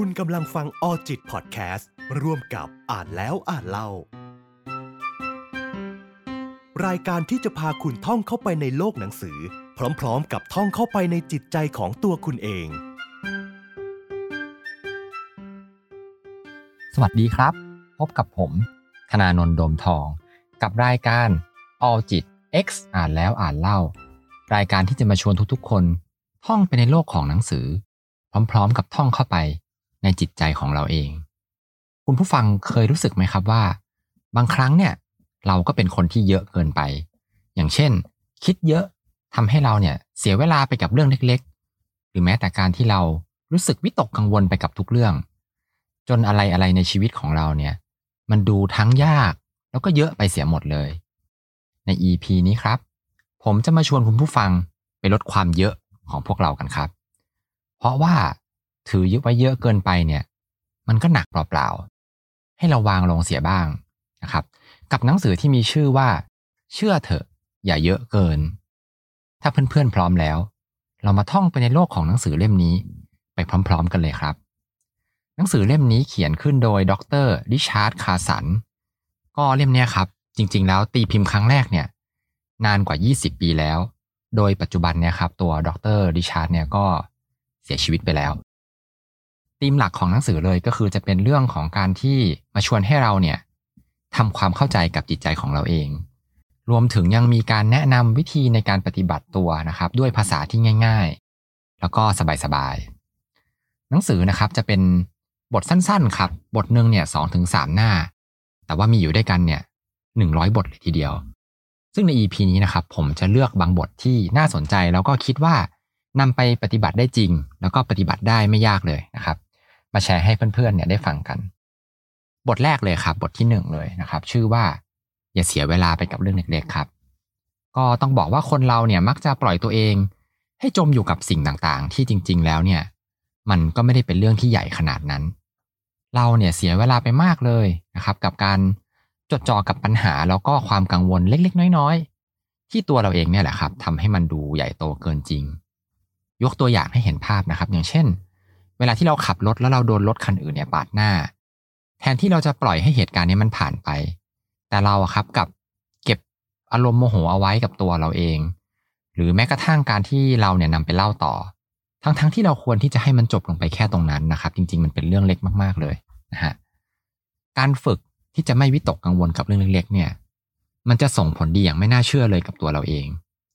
คุณกำลังฟังออจิตพอดแคสต์ร่วมกับอ่านแล้วอ่านเล่า รายการที่จะพาคุณท่องเข้าไปในโลกหนังสือ พร้อมๆ กับท่องเข้าไปในจิตใจของตัวคุณเอง สวัสดีครับ พบกับผม ธนานนท์โดมทอง กับรายการ All จิต X อ่านแล้วอ่านเล่า รายการที่จะมาชวนทุกๆ คน ท่องไปในโลกของหนังสือ พร้อมๆ กับท่องเข้าไป ในจิตใจของเราเอง คุณผู้ฟังเคยรู้สึกไหมครับว่า บางครั้งเนี่ย เราก็เป็นคนที่เยอะเกินไป อย่างเช่น คิดเยอะทำให้เราเนี่ยเสียเวลาไปกับเรื่องเล็ก ๆ หรือแม้แต่การที่เรารู้สึกวิตกกังวลไปกับทุกเรื่อง จนอะไรอะไรในชีวิตของเราเนี่ย มันดูทั้งยากแล้วก็เยอะไปเสียหมดเลย ใน EP นี้ครับ ผมจะมาชวนคุณผู้ฟังไปลดความเยอะของพวกเรากันครับ เพราะว่า ถือยอะไว้เยอะเกินไปเนี่ย มันก็หนักเปล่าๆ ให้เราวางลงเสียบ้างนะครับ กับหนังสือที่มีชื่อว่า เชื่อเถอะ อย่าเยอะเกิน ถ้าเพื่อนๆพร้อมแล้ว เรามาท่องไปในโลกของหนังสือเล่มนี้ ไปพร้อม ๆ กันเลยครับ หนังสือเล่มนี้เขียนขึ้นโดยดดร.ริชาร์ดคาร์ลสันก็เล่มนี้ครับจริง ๆ แล้วตีพิมพ์ครั้งแรกเนี่ย นานกว่า 20 ปีแล้ว โดยปัจจุบันเนี่ยครับ ตัวดร.ริชาร์ดเนี่ยก็เสียชีวิตไปแล้ว ธีมหลักของหนังสือเลยก็คือจะเป็นเรื่องของการที่มาชวนให้เราเนี่ยทำความเข้าใจกับจิตใจของเราเอง รวมถึงยังมีการแนะนำวิธีในการปฏิบัติตัวนะครับ ด้วยภาษาที่ง่าย ๆ แล้วก็สบายๆหนังสือนะครับจะเป็นบทสั้นๆครับ บทหนึ่งเนี่ยสองถึงสามหน้า แต่ว่ามีอยู่ด้วยกันเนี่ยหนึ่งร้อยบทเลยทีเดียว ซึ่งใน EP นี้นะครับ ผมจะเลือกบางบทที่น่าสนใจแล้วก็คิดว่านำไปปฏิบัติได้จริง แล้วก็ปฏิบัติได้ไม่ยากเลยนะครับ มาแชร์ให้เพื่อนๆเนี่ยได้ฟังกัน บทแรกเลยครับ บทที่หนึ่งเลยนะครับ ชื่อว่า อย่าเสียเวลาไปกับเรื่องเล็กๆครับ ก็ต้องบอกว่าคนเราเนี่ยมักจะปล่อยตัวเอง ให้จมอยู่กับสิ่งต่างๆ ที่จริง ๆ แล้วเนี่ย มันก็ไม่ได้เป็นเรื่องที่ใหญ่ขนาดนั้น เราเนี่ยเสียเวลาไปมากเลยนะครับ กับการจดจ่อกับปัญหาแล้วก็ความกังวลเล็ก ๆ น้อย ๆ ที่ตัวเราเองเนี่ยแหละครับทำให้มันดูใหญ่โตเกินจริง ยกตัวอย่างให้เห็นภาพนะครับ อย่างเช่น เวลาที่เราขับรถแล้วเราโดนรถคันอื่นเนี่ยปาดหน้า แทนที่เราจะปล่อยให้เหตุการณ์นี้มันผ่านไป แต่เราอะครับกับเก็บอารมณ์โมโหเอาไว้กับตัวเราเอง หรือแม้กระทั่งการที่เราเนี่ยนำไปเล่าต่อ ทั้งๆทที่เราควรที่จะให้มันจบลงไปแค่ตรงนั้นนะครับ จริง ๆ มันเป็นเรื่องเล็กมากๆเลยนะฮะการฝึกที่จะไม่วิตกกังวลกับเรื่องเล็กๆ เนี่ย มันจะส่งผลดีอย่างไม่น่าเชื่อเลยกับตัวเราเอง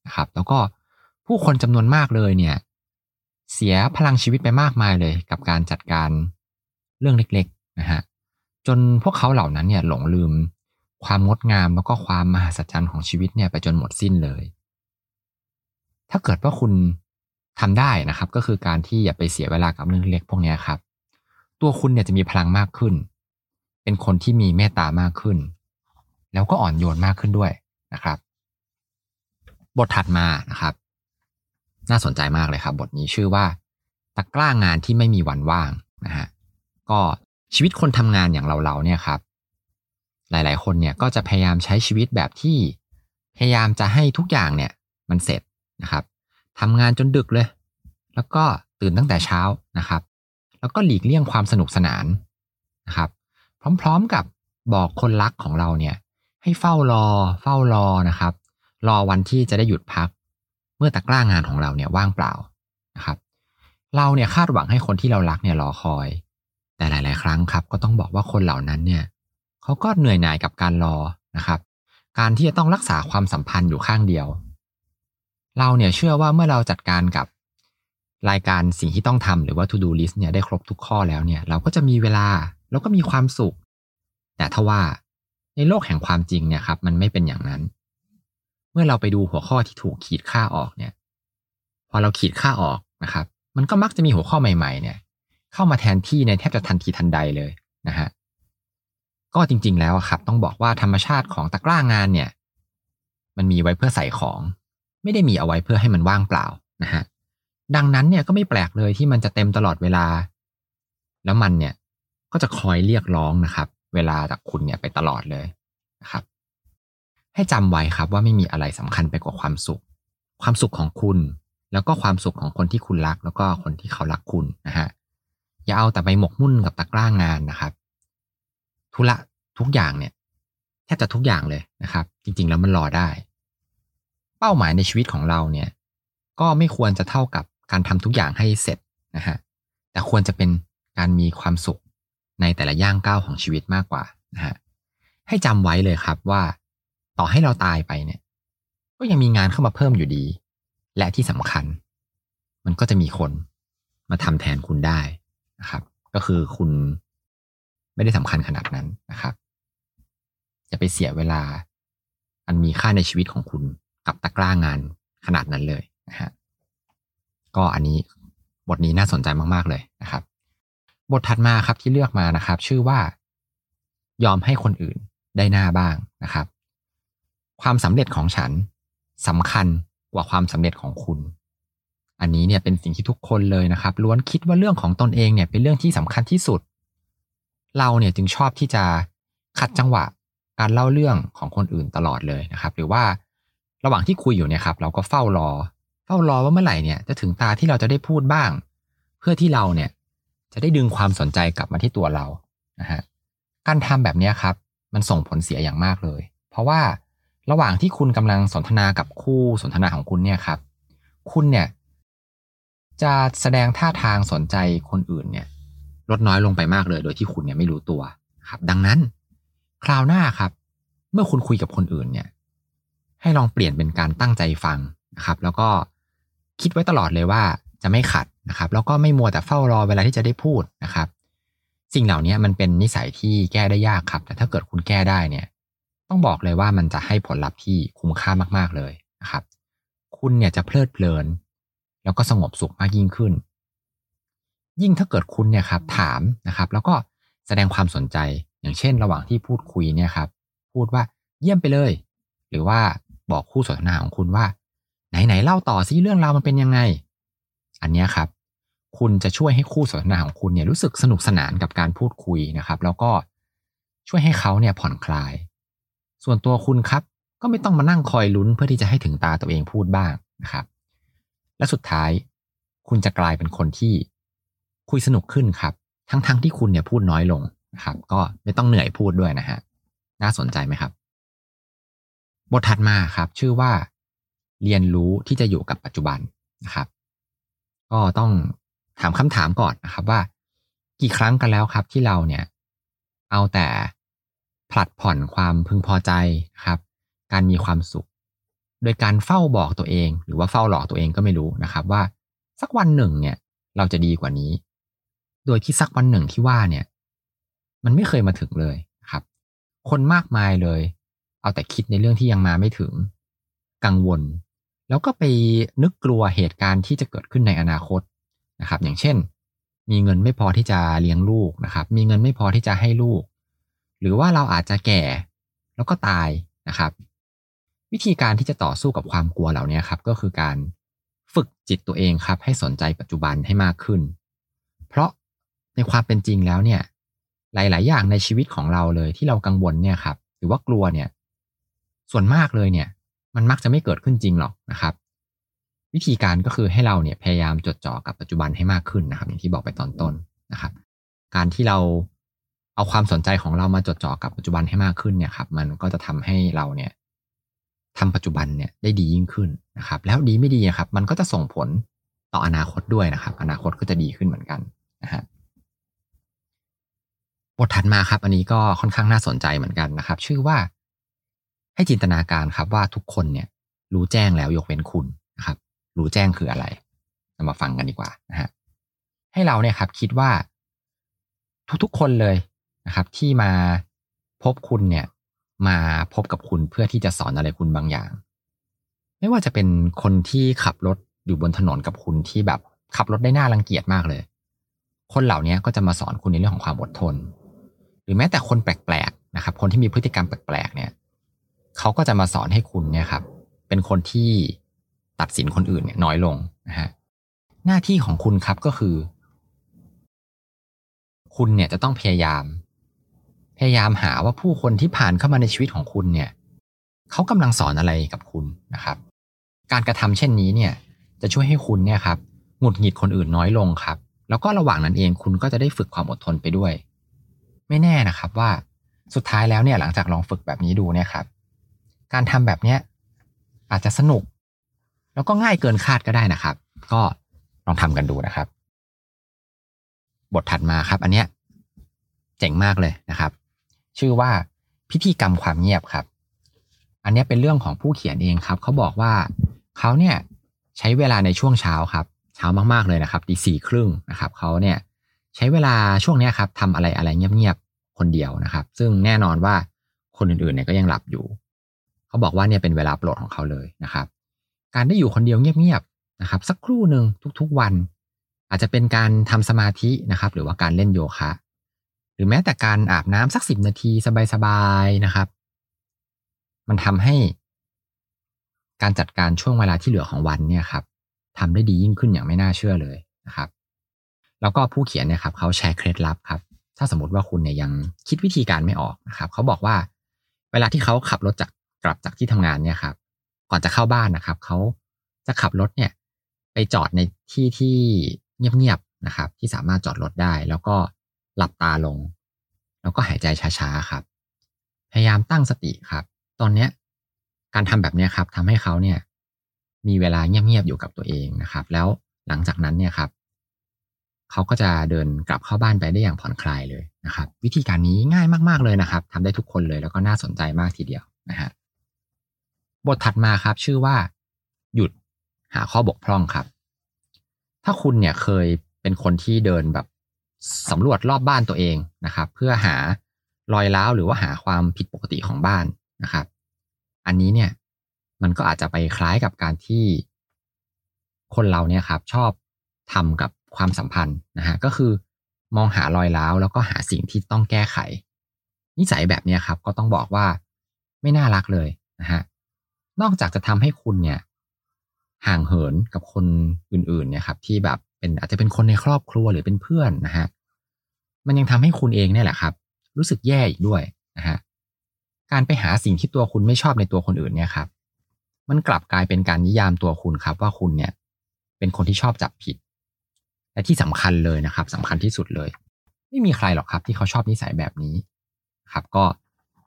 นะครับ แล้วก็ผู้คนจำนวนมากเลยเนี่ย เสียพลังชีวิตไปมากมายเลยกับการจัดการเรื่องเล็กๆนะฮะจนพวกเขาเหล่านั้นเนี่ยหลงลืม ความงดงามแล้วก็ความมหัศจรรย์ของชีวิตเนี่ยไปจนหมดสิ้นเลย ถ้าเกิดว่าคุณทำได้นะครับ ก็คือการที่อย่าไปเสียเวลากับเรื่องเล็กพวกนี้ครับ ตัวคุณเนี่ยจะมีพลังมากขึ้น เป็นคนที่มีเมตตามากขึ้น แล้วก็อ่อนโยนมากขึ้นด้วยนะครับ บทถัดมานะครับ น่าสนใจมากเลยครับ บทนี้ชื่อว่า ตะกร้างานที่ไม่มีวันว่างนะฮะก็ชีวิตคนทำงานอย่างเราๆเนี่ยครับ หลายๆ คนเนี่ยก็จะพยายามใช้ชีวิตแบบที่ พยายามจะให้ทุกอย่างเนี่ย มันเสร็จนะครับทำงานจนดึกเลย แล้วก็ตื่นตั้งแต่เช้านะครับ แล้วก็หลีกเลี่ยงความสนุกสนานนะครับ พร้อมๆกับบอกคนรักของเราเนี่ย ให้เฝ้ารอ เฝ้ารอนะครับ รอวันที่จะได้หยุดพัก มื่อตะกร้างานของเราเนี่ยว่างเปล่านะครับ เราเนี่ยคาดหวังให้คนที่เรารักเนี่ยรอคอย แต่หลาย ๆ ครั้งครับ ก็ต้องบอกว่าคนเหล่านั้นเนี่ยเขาก็เหนื่อยหน่ายกับการรอนะครับ การที่จะต้องรักษาความสัมพันธ์อยู่ข้างเดียว เราเนี่ยเชื่อว่าเมื่อเราจัดการกับรายการสิ่งที่ต้องทำหรือว่า to do list เนี่ยได้ครบทุกข้อแล้วเนี่ย เราก็จะมีเวลาแล้วก็มีความสุข แต่ทว่าในโลกแห่งความจริงเนี่ยครับ มันไม่เป็นอย่างนั้น เมื่อเราไปดูหัวข้อที่ถูกขีดค่าออกเนี่ย พอเราขีดค่าออกนะครับ มันก็มักจะมีหัวข้อใหม่ๆ เนี่ย เข้ามาแทนที่ในแทบจะทันทีทันใดเลยนะฮะก็จริง ๆ แล้วครับ ต้องบอกว่าธรรมชาติของตะกร้างานเนี่ย มันมีไว้เพื่อใส่ของ ไม่ได้มีเอาไว้เพื่อให้มันว่างเปล่านะฮะดังนั้นเนี่ยก็ไม่แปลกเลยที่มันจะเต็มตลอดเวลา แล้วมันเนี่ยก็จะคอยเรียกร้องนะครับ เวลาจากคุณเนี่ยไปตลอดเลยนะครับ ให้จำไว้ครับว่าไม่มีอะไรสำคัญไปกว่าความสุข ความสุขของคุณ แล้วก็ความสุขของคนที่คุณรัก แล้วก็คนที่เขารักคุณนะฮะอย่าเอาแต่ไปหมกมุ่นกับตะกร้างานนะครับธุระทุกอย่างเนี่ยแทบจะทุกอย่างเลยนะครับ จริง ๆ แล้วมันรอได้ เป้าหมายในชีวิตของเราเนี่ย ก็ไม่ควรจะเท่ากับการทำทุกอย่างให้เสร็จนะฮะแต่ควรจะเป็นการมีความสุขในแต่ละย่างก้าวของชีวิตมากกว่านะฮะให้จำไว้เลยครับว่า ต่อให้เราตายไปเนี่ย ก็ยังมีงานเข้ามาเพิ่มอยู่ดี และที่สำคัญ มันก็จะมีคนมาทำแทนคุณได้นะครับ ก็คือคุณไม่ได้สำคัญขนาดนั้นนะครับอย่าไปเสียเวลา อันมีค่าในชีวิตของคุณกับตะกร้างานขนาดนั้นเลยนะฮะก็อันนี้บทนี้น่าสนใจมาก ๆ เลยนะครับ บทถัดมาครับที่เลือกมานะครับ ชื่อว่า ยอมให้คนอื่นได้หน้าบ้างนะครับ ความสำเร็จของฉันสำคัญกว่าความสำเร็จของคุณ อันนี้เนี่ยเป็นสิ่งที่ทุกคนเลยนะครับล้วนคิดว่าเรื่องของตนเองเนี่ยเป็นเรื่องที่สำคัญที่สุด เราเนี่ยจึงชอบที่จะขัดจังหวะการเล่าเรื่องของคนอื่นตลอดเลยนะครับ หรือว่าระหว่างที่คุยอยู่เนี่ยครับ เราก็เฝ้ารอ เฝ้ารอว่าเมื่อไหร่เนี่ยจะถึงตาที่เราจะได้พูดบ้าง เพื่อที่เราเนี่ยจะได้ดึงความสนใจกลับมาที่ตัวเรานะฮะการทำแบบนี้ครับ มันส่งผลเสียอย่างมากเลย เพราะว่า ระหว่างที่คุณกำลังสนทนากับคู่สนทนาของคุณเนี่ยครับ คุณเนี่ย จะแสดงท่าทางสนใจคนอื่นเนี่ย ลดน้อยลงไปมากเลย โดยที่คุณเนี่ยไม่รู้ตัวครับ ดังนั้น คราวหน้าครับ เมื่อคุณคุยกับคนอื่นเนี่ย ให้ลองเปลี่ยนเป็นการตั้งใจฟังนะครับ แล้วก็คิดไว้ตลอดเลยว่าจะไม่ขัดนะครับ แล้วก็ไม่มัวแต่เฝ้ารอเวลาที่จะได้พูดนะครับ สิ่งเหล่านี้มันเป็นนิสัยที่แก้ได้ยากครับ แต่ถ้าเกิดคุณแก้ได้เนี่ย ต้องบอกเลยว่ามันจะให้ผลลัพธ์ที่คุ้มค่ามากๆเลยนะครับ คุณเนี่ยจะเพลิดเพลิน แล้วก็สงบสุขมากยิ่งขึ้น ยิ่งถ้าเกิดคุณเนี่ยครับถามนะครับ แล้วก็แสดงความสนใจอย่างเช่น ระหว่างที่พูดคุยเนี่ยครับ พูดว่าเยี่ยมไปเลย หรือว่าบอกคู่สนทนาของคุณว่า ไหนๆเล่าต่อซิเรื่องราวมันเป็นยังไง อันนี้ครับ คุณจะช่วยให้คู่สนทนาของคุณเนี่ยรู้สึกสนุกสนานกับการพูดคุยนะครับ แล้วก็ช่วยให้เขาเนี่ยผ่อนคลาย ส่วนตัวคุณครับ ก็ไม่ต้องมานั่งคอยลุ้นเพื่อที่จะให้ถึงตาตัวเองพูดบ้างนะครับ และสุดท้าย คุณจะกลายเป็นคนที่คุยสนุกขึ้นครับ ทั้งๆทที่คุณเนี่ยพูดน้อยลงนะครับ ก็ไม่ต้องเหนื่อยพูดด้วยนะฮะน่าสนใจไหมครับ บทถัดมาครับ ชื่อว่า เรียนรู้ที่จะอยู่กับปัจจุบันนะครับ ก็ต้องถามคำถามก่อนนะครับว่า กี่ครั้งกันแล้วครับที่เราเนี่ย เอาแต่ ผลัดผ่อนความพึงพอใจครับ การมีความสุข โดยการเฝ้าบอกตัวเอง หรือว่าเฝ้าหลอกตัวเองก็ไม่รู้นะครับ ว่าสักวันหนึ่งเนี่ย เราจะดีกว่านี้ โดยที่สักวันหนึ่งที่ว่าเนี่ย มันไม่เคยมาถึงเลยครับ คนมากมายเลย เอาแต่คิดในเรื่องที่ยังมาไม่ถึง กังวล แล้วก็ไปนึกกลัวเหตุการณ์ที่จะเกิดขึ้นในอนาคตนะครับ อย่างเช่น มีเงินไม่พอที่จะเลี้ยงลูกนะครับ มีเงินไม่พอที่จะให้ลูก หรือว่าเราอาจจะแก่แล้วก็ตายนะครับ วิธีการที่จะต่อสู้กับความกลัวเหล่านี้ครับก็คือการฝึกจิตตัวเองครับ ให้สนใจปัจจุบันให้มากขึ้น เพราะในความเป็นจริงแล้วเนี่ย หลาย ๆ อย่างในชีวิตของเราเลยที่เรากังวลเนี่ยครับ หรือว่ากลัวเนี่ย ส่วนมากเลยเนี่ย มันมักจะไม่เกิดขึ้นจริงหรอกนะครับ วิธีการก็คือให้เราเนี่ยพยายามจดจ่อกับปัจจุบันให้มากขึ้นนะครับ อย่างที่บอกไปตอนต้นนะครับ การที่เรา เอาความสนใจของเรามาจดจ่อกับปัจจุบันให้มากขึ้นเนี่ยครับ มันก็จะทำให้เราเนี่ยทำปัจจุบันเนี่ยได้ดียิ่งขึ้นนะครับ แล้วดีไม่ดีครับ มันก็จะส่งผลต่ออนาคตด้วยนะครับ อนาคตก็จะดีขึ้นเหมือนกันนะฮะบทถัดมาครับ อันนี้ก็ค่อนข้างน่าสนใจเหมือนกันนะครับ ชื่อว่าให้จินตนาการครับว่าทุกคนเนี่ย รู้แจ้งแล้วยกเว้นคุณนะครับ รู้แจ้งคืออะไรเรามาฟังกันดีกว่านะฮะให้เราเนี่ยครับ คิดว่า ทุกๆคนเลย นะครับ ที่มาพบคุณเนี่ย มาพบกับคุณเพื่อที่จะสอนอะไรคุณบางอย่าง ไม่ว่าจะเป็นคนที่ขับรถอยู่บนถนนกับคุณที่แบบขับรถได้น่ารังเกียจมากเลย คนเหล่านี้ก็จะมาสอนคุณในเรื่องของความอดทน หรือแม้แต่คนแปลกๆนะครับ คนที่มีพฤติกรรมแปลกๆ เนี่ยเขาก็จะมาสอนให้คุณเนี่ยครับ เป็นคนที่ตัดสินคนอื่นเนี่ยน้อยลงนะฮะหน้าที่ของคุณครับก็คือ คุณเนี่ยจะต้องพยายาม พยายามหาว่าผู้คนที่ผ่านเข้ามาในชีวิตของคุณเนี่ยเขากำลังสอนอะไรกับคุณนะครับ การกระทำเช่นนี้เนี่ยจะช่วยให้คุณเนี่ยครับหงุดหงิดคนอื่นน้อยลงครับ แล้วก็ระหว่างนั้นเองคุณก็จะได้ฝึกความอดทนไปด้วย ไม่แน่นะครับว่าสุดท้ายแล้วเนี่ยหลังจากลองฝึกแบบนี้ดูเนี่ยครับ การทำแบบเนี้ยอาจจะสนุก แล้วก็ง่ายเกินคาดก็ได้นะครับ ก็ลองทำกันดูนะครับ บทถัดมาครับ อันเนี้ยเจ๋งมากเลยนะครับ ชื่อว่าพิธีกรรมความเงียบครับ อันนี้เป็นเรื่องของผู้เขียนเองครับ เขาบอกว่าเขาเนี่ยใช้เวลาในช่วงเช้าครับ เช้ามากๆเลยนะครับตีสี่ครึ่งนะครับเขาเนี่ยใช้เวลาช่วงนี้ครับทำอะไรอะไรเงียบๆคนเดียวนะครับ ซึ่งแน่นอนว่าคนอื่นๆเนี่ยก็ยังหลับอยู่ เขาบอกว่าเนี่ยเป็นเวลาโปรดของเขาเลยนะครับ การได้อยู่คนเดียวเงียบๆนะครับ สักครู่หนึ่งทุกๆวัน อาจจะเป็นการทำสมาธินะครับ หรือว่าการเล่นโยคะ รือแม้แต่การอาบน้ำสักสิบนาทีสบายๆนะครับ มันทำให้ การจัดการช่วงเวลาที่เหลือของวันเนี่ยครับทำได้ดียิ่งขึ้นอย่างไม่น่าเชื่อเลยนะครับ แล้วก็ผู้เขียนเนี่ยครับเขาแชร์เคล็ดลับครับ ถ้าสมมติว่าคุณเนี่ยยังคิดวิธีการไม่ออกนะครับ เขาบอกว่า เวลาที่เขาขับรถจากกลับจากที่ทำงานเนี่ยครับ ก่อนจะเข้าบ้านนะครับเขาจะขับรถเนี่ย ไปจอดในที่ที่เงียบๆนะครับ ที่สามารถจอดรถได้ แล้วก็ หลับตาลง แล้วก็หายใจช้าๆครับ พยายามตั้งสติครับ ตอนเนี้ยการทำแบบนี้ครับทำให้เขาเนี่ย มีเวลาเงียบๆอยู่กับตัวเองนะครับ แล้วหลังจากนั้นเนี่ยครับ เขาก็จะเดินกลับเข้าบ้านไปได้อย่างผ่อนคลายเลยนะครับ วิธีการนี้ง่ายมากๆเลยนะครับทำได้ทุกคนเลยแล้วก็น่าสนใจมากทีเดียวนะฮะบทถัดมาครับ ชื่อว่า หยุดหาข้อบกพร่องครับ ถ้าคุณเนี่ยเคยเป็นคนที่เดินแบบ สำรวจรอบบ้านตัวเองนะครับ เพื่อหารอยร้าวหรือว่าหาความผิดปกติของบ้านนะครับ อันนี้เนี่ยมันก็อาจจะไปคล้ายกับการที่คนเราเนี่ยครับชอบทำกับความสัมพันธ์นะฮะก็คือมองหารอยร้าวแล้วก็หาสิ่งที่ต้องแก้ไข นิสัยแบบนี้ครับ ก็ต้องบอกว่าไม่น่ารักเลยนะฮะนอกจากจะทำให้คุณเนี่ยห่างเหินกับคนอื่นๆเนี่ยครับที่แบบ เป็นอาจจะเป็นคนในครอบครัวหรือเป็นเพื่อนนะฮะมันยังทำให้คุณเองเนี่ยแหละครับ รู้สึกแย่อีกด้วยนะฮะการไปหาสิ่งที่ตัวคุณไม่ชอบในตัวคนอื่นเนี่ยครับ มันกลับกลายเป็นการนิยามตัวคุณครับ ว่าคุณเนี่ย เป็นคนที่ชอบจับผิด และที่สำคัญเลยนะครับสำคัญที่สุดเลย ไม่มีใครหรอกครับ ที่เขาชอบนิสัยแบบนี้ครับ ก็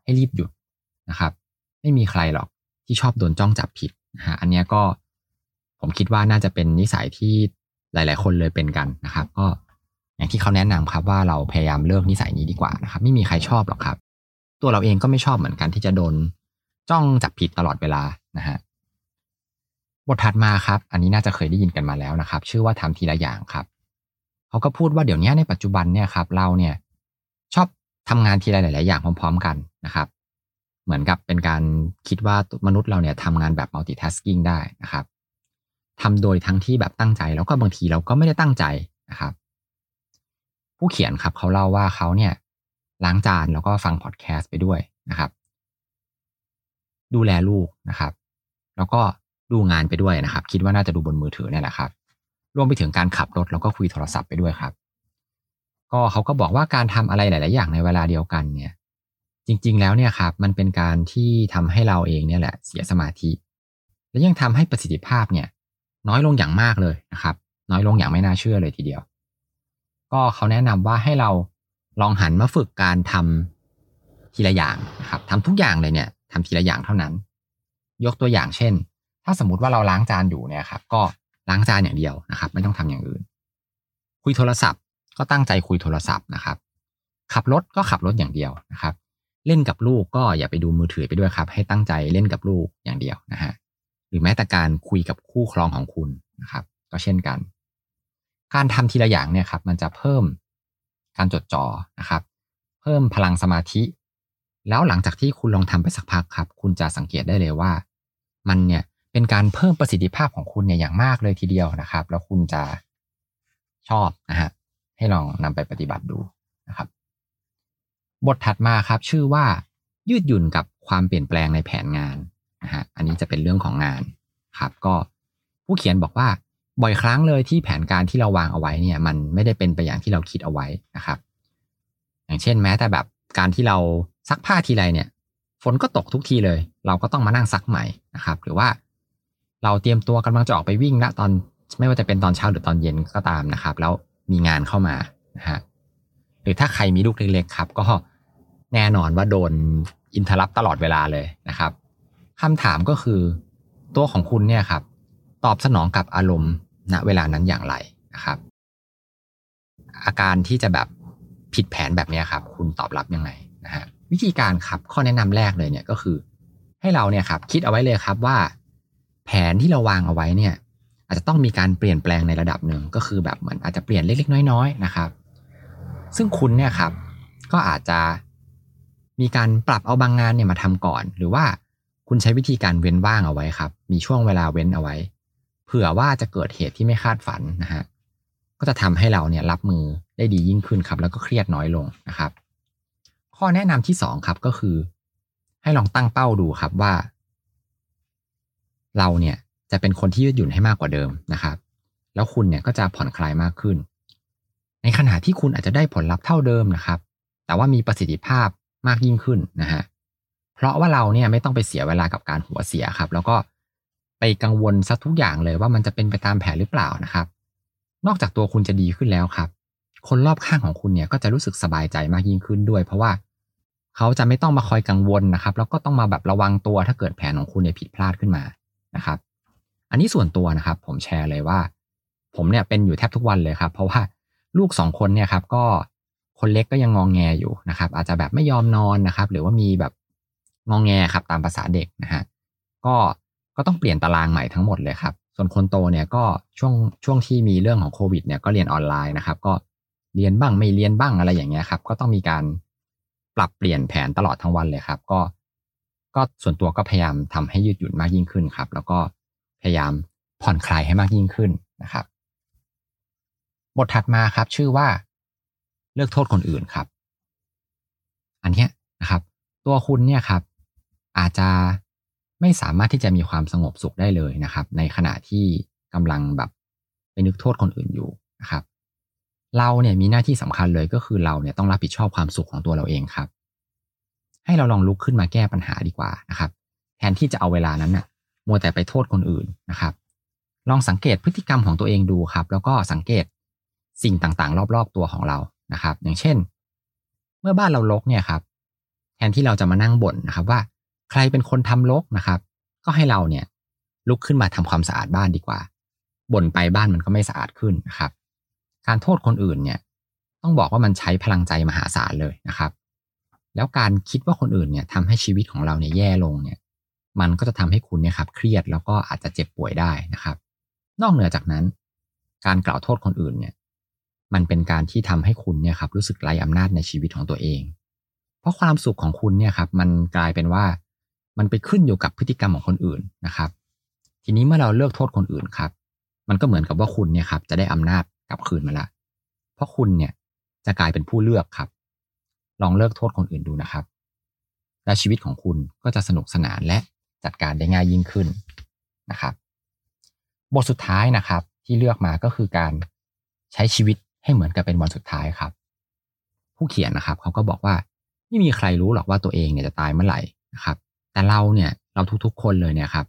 ให้รีบหยุดนะครับ ไม่มีใครหรอกที่ชอบโดนจ้องจับผิดนะฮะอันนี้ก็ผมคิดว่าน่าจะเป็นนิสัยที่ หลาย ๆ คนเลยเป็นกันนะครับ ก็อย่างที่เขาแนะนำครับว่าเราพยายามเลิกนิสัยนี้ดีกว่านะครับ ไม่มีใครชอบหรอกครับ ตัวเราเองก็ไม่ชอบเหมือนกันที่จะโดนจ้องจับผิดตลอดเวลานะฮะบทถัดมาครับ อันนี้น่าจะเคยได้ยินกันมาแล้วนะครับ ชื่อว่าทำทีละอย่างครับเขาก็พูดว่าเดี๋ยวนี้ในปัจจุบันเนี่ยครับเราเนี่ยชอบทำงานทีละหลาย ๆ อย่างพร้อม ๆ กันนะครับ เหมือนกับเป็นการคิดว่ามนุษย์เราเนี่ยทำงานแบบ multitasking ได้นะครับ ทำโดยทั้งที่แบบตั้งใจ แล้วก็บางทีเราก็ไม่ได้ตั้งใจนะครับ ผู้เขียนครับเขาเล่าว่าเขาเนี่ยล้างจานแล้วก็ฟังพอดแคสต์ไปด้วยนะครับ ดูแลลูกนะครับ แล้วก็ดูงานไปด้วยนะครับ คิดว่าน่าจะดูบนมือถือเนี่ยแหละครับรวมไปถึงการขับรถแล้วก็คุยโทรศัพท์ไปด้วยครับ ก็เขาก็บอกว่าการทำอะไรหลาย ๆ อย่างในเวลาเดียวกันเนี่ย จริง ๆ แล้วเนี่ยครับ มันเป็นการที่ทำให้เราเองเนี่ยแหละ เสียสมาธิ และยังทำให้ประสิทธิภาพเนี่ย น้อยลงอย่างมากเลยนะครับ น้อยลงอย่างไม่น่าเชื่อเลยทีเดียว ก็เขาแนะนำว่าให้เราลองหันมาฝึกการทำทีละอย่างนะครับทำทุกอย่างเลยเนี่ยทำทีละอย่างเท่านั้น ยกตัวอย่างเช่น ถ้าสมมติว่าเราล้างจานอยู่เนี่ยครับ ก็ล้างจานอย่างเดียวนะครับ ไม่ต้องทำอย่างอื่น คุยโทรศัพท์ ก็ตั้งใจคุยโทรศัพท์นะครับ ขับรถก็ขับรถอย่างเดียวนะครับ เล่นกับลูกก็อย่าไปดูมือถือไปด้วยครับ ให้ตั้งใจเล่นกับลูกอย่างเดียวนะฮะ รือแม้แต่การคุยกับคู่ครองของคุณนะครับ ก็เช่นกัน การทำทีละอย่างเนี่ยครับ มันจะเพิ่มการจดจ่อนะครับ เพิ่มพลังสมาธิ แล้วหลังจากที่คุณลองทำไปสักพักครับ คุณจะสังเกตได้เลยว่า มันเนี่ยเป็นการเพิ่มประสิทธิภาพของคุณเนี่ยอย่างมากเลยทีเดียวนะครับ แล้วคุณจะชอบนะฮะให้ลองนำไปปฏิบัติดูนะครับ บทถัดมาครับ ชื่อว่ายืดหยุ่นกับความเปลี่ยนแปลงในแผนงาน นะฮะอันนี้จะเป็นเรื่องของงานครับ ก็ผู้เขียนบอกว่าบ่อยครั้งเลยที่แผนการที่เราวางเอาไว้เนี่ย มันไม่ได้เป็นไปอย่างที่เราคิดเอาไว้นะครับ อย่างเช่นแม้แต่แบบการที่เราซักผ้าทีไรเนี่ย ฝนก็ตกทุกทีเลย เราก็ต้องมานั่งซักใหม่นะครับ หรือว่าเราเตรียมตัวกำลังจะออกไปวิ่งละตอนไม่ว่าจะเป็นตอนเช้าหรือตอนเย็นก็ตามนะครับ แล้วมีงานเข้ามานะฮะหรือถ้าใครมีลูกเล็กๆครับ ก็แน่นอนว่าโดนอินทรัพตลอดเวลาเลยนะครับ คำถามก็คือ ตัวของคุณเนี่ยครับ ตอบสนองกับอารมณ์ณเวลานั้นอย่างไรนะครับ อาการที่จะแบบผิดแผนแบบนี้ครับ คุณตอบรับยังไงนะฮะวิธีการครับข้อแนะนำแรกเลยเนี่ยก็คือ ให้เราเนี่ยครับ คิดเอาไว้เลยครับว่า แผนที่เราวางเอาไว้เนี่ย อาจจะต้องมีการเปลี่ยนแปลงในระดับหนึ่งก็คือแบบเหมือนอาจจะเปลี่ยนเล็กๆ น้อยๆนะครับ ซึ่งคุณเนี่ยครับ ก็อาจจะมีการปรับเอาบางงานเนี่ยมาทำก่อน หรือว่า คุณใช้วิธีการเว้นว่างเอาไว้ครับ มีช่วงเวลาเว้นเอาไว้ เผื่อว่าจะเกิดเหตุที่ไม่คาดฝันนะฮะ ก็จะทำให้เราเนี่ยรับมือได้ดียิ่งขึ้นครับ แล้วก็เครียดน้อยลงนะครับ ข้อแนะนำที่สองครับก็คือ ให้ลองตั้งเป้าดูครับว่า เราเนี่ยจะเป็นคนที่ยืดหยุ่นให้มากกว่าเดิมนะครับ แล้วคุณเนี่ยก็จะผ่อนคลายมากขึ้น ในขณะที่คุณอาจจะได้ผลลัพธ์เท่าเดิมนะครับ แต่ว่ามีประสิทธิภาพมากยิ่งขึ้นนะฮะ เพราะว่าเราเนี่ยไม่ต้องไปเสียเวลากับการหัวเสียครับ แล้วก็ไปกังวลซะทุกอย่างเลยว่ามันจะเป็นไปตามแผนหรือเปล่านะครับ นอกจากตัวคุณจะดีขึ้นแล้วครับ คนรอบข้างของคุณเนี่ยก็จะรู้สึกสบายใจมากยิ่งขึ้นด้วย เพราะว่าเขาจะไม่ต้องมาคอยกังวลนะครับ แล้วก็ต้องมาแบบระวังตัวถ้าเกิดแผนของคุณเนี่ยผิดพลาดขึ้นมานะครับ อันนี้ส่วนตัวนะครับ ผมแชร์เลยว่า ผมเนี่ยเป็นอยู่แทบทุกวันเลยครับ เพราะว่าลูกสองคนเนี่ยครับก็คนเล็กก็ยังงองแงอยู่นะครับ อาจจะแบบไม่ยอมนอนนะครับ หรือว่ามีแบบ งองแงครับตามภาษาเด็กนะฮะก็ก็ต้องเปลี่ยนตารางใหม่ทั้งหมดเลยครับ ส่วนคนโตเนี่ยก็ช่วงช่วงที่มีเรื่องของโควิดเนี่ยก็เรียนออนไลน์นะครับ ก็เรียนบ้างไม่เรียนบ้างอะไรอย่างเงี้ยครับ ก็ต้องมีการปรับเปลี่ยนแผนตลอดทั้งวันเลยครับ ก็ ก็ส่วนตัวก็พยายามทำให้ยืดหยุ่นมากยิ่งขึ้นครับ แล้วก็พยายามผ่อนคลายให้มากยิ่งขึ้นนะครับ บทถัดมาครับ ชื่อว่าเลิกโทษคนอื่นครับ อันนี้นะครับ ตัวคุณเนี่ยครับ อาจจะไม่สามารถที่จะมีความสงบสุขได้เลยนะครับ ในขณะที่กำลังแบบไปนึกโทษคนอื่นอยู่นะครับ เราเนี่ยมีหน้าที่สำคัญเลยก็คือเราเนี่ยต้องรับผิดชอบความสุขของตัวเราเองครับ ให้เราลองลุกขึ้นมาแก้ปัญหาดีกว่านะครับ แทนที่จะเอาเวลานั้นน่ะมัวแต่ไปโทษคนอื่นนะครับ ลองสังเกตพฤติกรรมของตัวเองดูครับ แล้วก็สังเกตสิ่งต่างๆ รอบๆตัวของเรานะครับ อย่างเช่น เมื่อบ้านเรารกเนี่ยครับ แทนที่เราจะมานั่งบ่นนะครับว่า ใครเป็นคนทำรกนะครับ ก็ให้เราเนี่ยลุกขึ้นมาทำความสะอาดบ้านดีกว่าบ่นไปบ้านมันก็ไม่สะอาดขึ้นนะครับ การโทษคนอื่นเนี่ย ต้องบอกว่ามันใช้พลังใจมหาศาลเลยนะครับ แล้วการคิดว่าคนอื่นเนี่ยทำให้ชีวิตของเราเนี่ยแย่ลงเนี่ย มันก็จะทำให้คุณเนี่ยครับ เครียดแล้วก็อาจจะเจ็บป่วยได้นะครับ นอกเหนือจากนั้น การกล่าวโทษคนอื่นเนี่ย มันเป็นการที่ทำให้คุณเนี่ยครับ รู้สึกไร้อำนาจในชีวิตของตัวเอง เพราะความสุขของคุณเนี่ยครับ มันกลายเป็นว่า มันไปขึ้นอยู่กับพฤติกรรมของคนอื่นนะครับ ทีนี้เมื่อเราเลือกโทษคนอื่นครับ มันก็เหมือนกับว่าคุณเนี่ยครับ จะได้อำนาจกลับคืนมาละ เพราะคุณเนี่ยจะกลายเป็นผู้เลือกครับ ลองเลิกโทษคนอื่นดูนะครับ และชีวิตของคุณก็จะสนุกสนานและจัดการได้ง่ายยิ่งขึ้นนะครับ บทสุดท้ายนะครับ ที่เลือกมาก็คือการใช้ชีวิตให้เหมือนกับเป็นวันสุดท้ายครับ ผู้เขียนนะครับ เขาก็บอกว่าไม่มีใครรู้หรอกว่าตัวเองเนี่ยจะตายเมื่อไหร่นะครับ แต่เราเนี่ยเราทุกๆ คนเลยเนี่ยครับ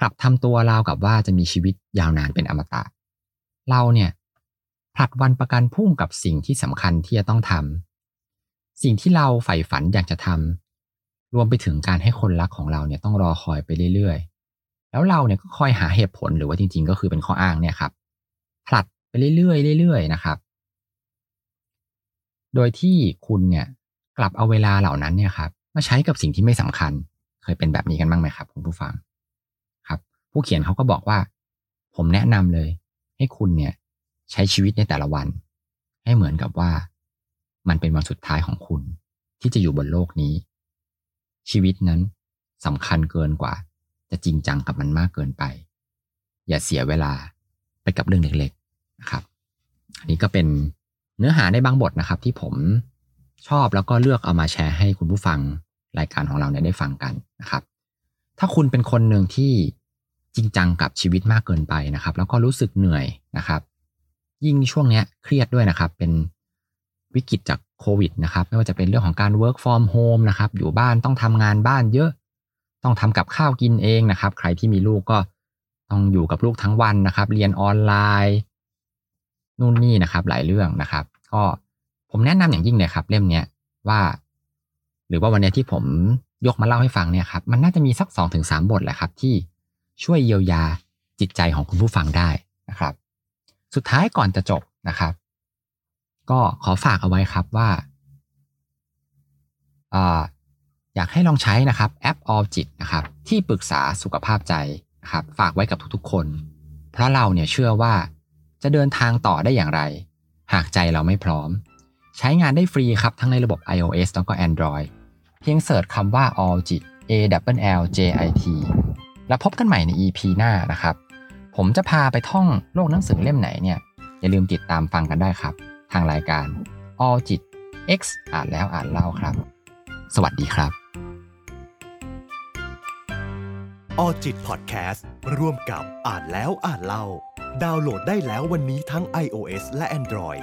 กลับทำตัวเรากับว่าจะมีชีวิตยาวนานเป็นอมตะ เราเนี่ยผลัดวันประกันพุ่งกับสิ่งที่สำคัญที่จะต้องทำสิ่งที่เราใฝ่ฝันอยากจะทำรวมไปถึงการให้คนรักของเราเนี่ยต้องรอคอยไปเรื่อยๆ แล้วเราเนี่ยก็คอยหาเหตุผลหรือว่าจริง ๆ ก็คือเป็นข้ออ้างเนี่ยครับผลัดไปเรื่อยๆเรื่อยๆนะครับ โดยที่คุณเนี่ยกลับเอาเวลาเหล่านั้นเนี่ยครับมาใช้กับสิ่งที่ไม่สำคัญ เคยเป็นแบบนี้กันบ้างไหมครับคุณผู้ฟังครับ ผู้เขียนเขาก็บอกว่า ผมแนะนำเลย ให้คุณเนี่ยใช้ชีวิตในแต่ละวัน ให้เหมือนกับว่า มันเป็นวันสุดท้ายของคุณ ที่จะอยู่บนโลกนี้ ชีวิตนั้นสำคัญเกินกว่า จะจริงจังกับมันมากเกินไป อย่าเสียเวลาไปกับเรื่องเล็กๆนะครับ อันนี้ก็เป็นเนื้อหาในบางบทนะครับ ที่ผมชอบแล้วก็เลือกเอามาแชร์ให้คุณผู้ฟัง รายการของเราเนี่ยได้ฟังกันนะครับ ถ้าคุณเป็นคนหนึ่งที่จริงจังกับชีวิตมากเกินไปนะครับ แล้วก็รู้สึกเหนื่อยนะครับ ยิ่งช่วงเนี้ยเครียดด้วยนะครับ เป็นวิกฤตจากโควิดนะครับ ไม่ว่าจะเป็นเรื่องของการ work from home นะครับ อยู่บ้านต้องทำงานบ้านเยอะ ต้องทำกับข้าวกินเองนะครับ ใครที่มีลูกก็ต้องอยู่กับลูกทั้งวันนะครับ เรียนออนไลน์นู่นนี่นะครับ หลายเรื่องนะครับ ก็ผมแนะนำอย่างยิ่งเลยครับ เล่มเนี้ยว่า หรือว่าวันนี้ที่ผมยกมาเล่าให้ฟังเนี่ยครับ มันน่าจะมีสักสองถึงสามบทแหละครับ ที่ช่วยเยียวยาจิตใจของคุณผู้ฟังได้นะครับ สุดท้ายก่อนจะจบนะครับ ก็ขอฝากเอาไว้ครับว่าอยากให้ลองใช้นะครับแอป All จิตนะครับ ที่ปรึกษาสุขภาพใจนะครับ ฝากไว้กับทุกๆคน เพราะเราเนี่ยเชื่อว่าจะเดินทางต่อได้อย่างไร หากใจเราไม่พร้อม ใช้งานได้ฟรีครับ ทั้งในระบบ iOS แล้วก็ Android เพียงเสิร์ชคำว่า All จิต A W L J I T แล้วพบกันใหม่ใน EP หน้านะครับ ผมจะพาไปท่องโลกหนังสือเล่มไหนเนี่ย อย่าลืมติดตามฟังกันได้ครับ ทางรายการ All จิต X อ่านแล้วอ่านเล่าครับ สวัสดีครับออจิตพอดแคสต์ร่วมกับอ่านแล้วอ่านเล่า ดาวน์โหลดได้แล้ววันนี้ทั้ง iOS และ Android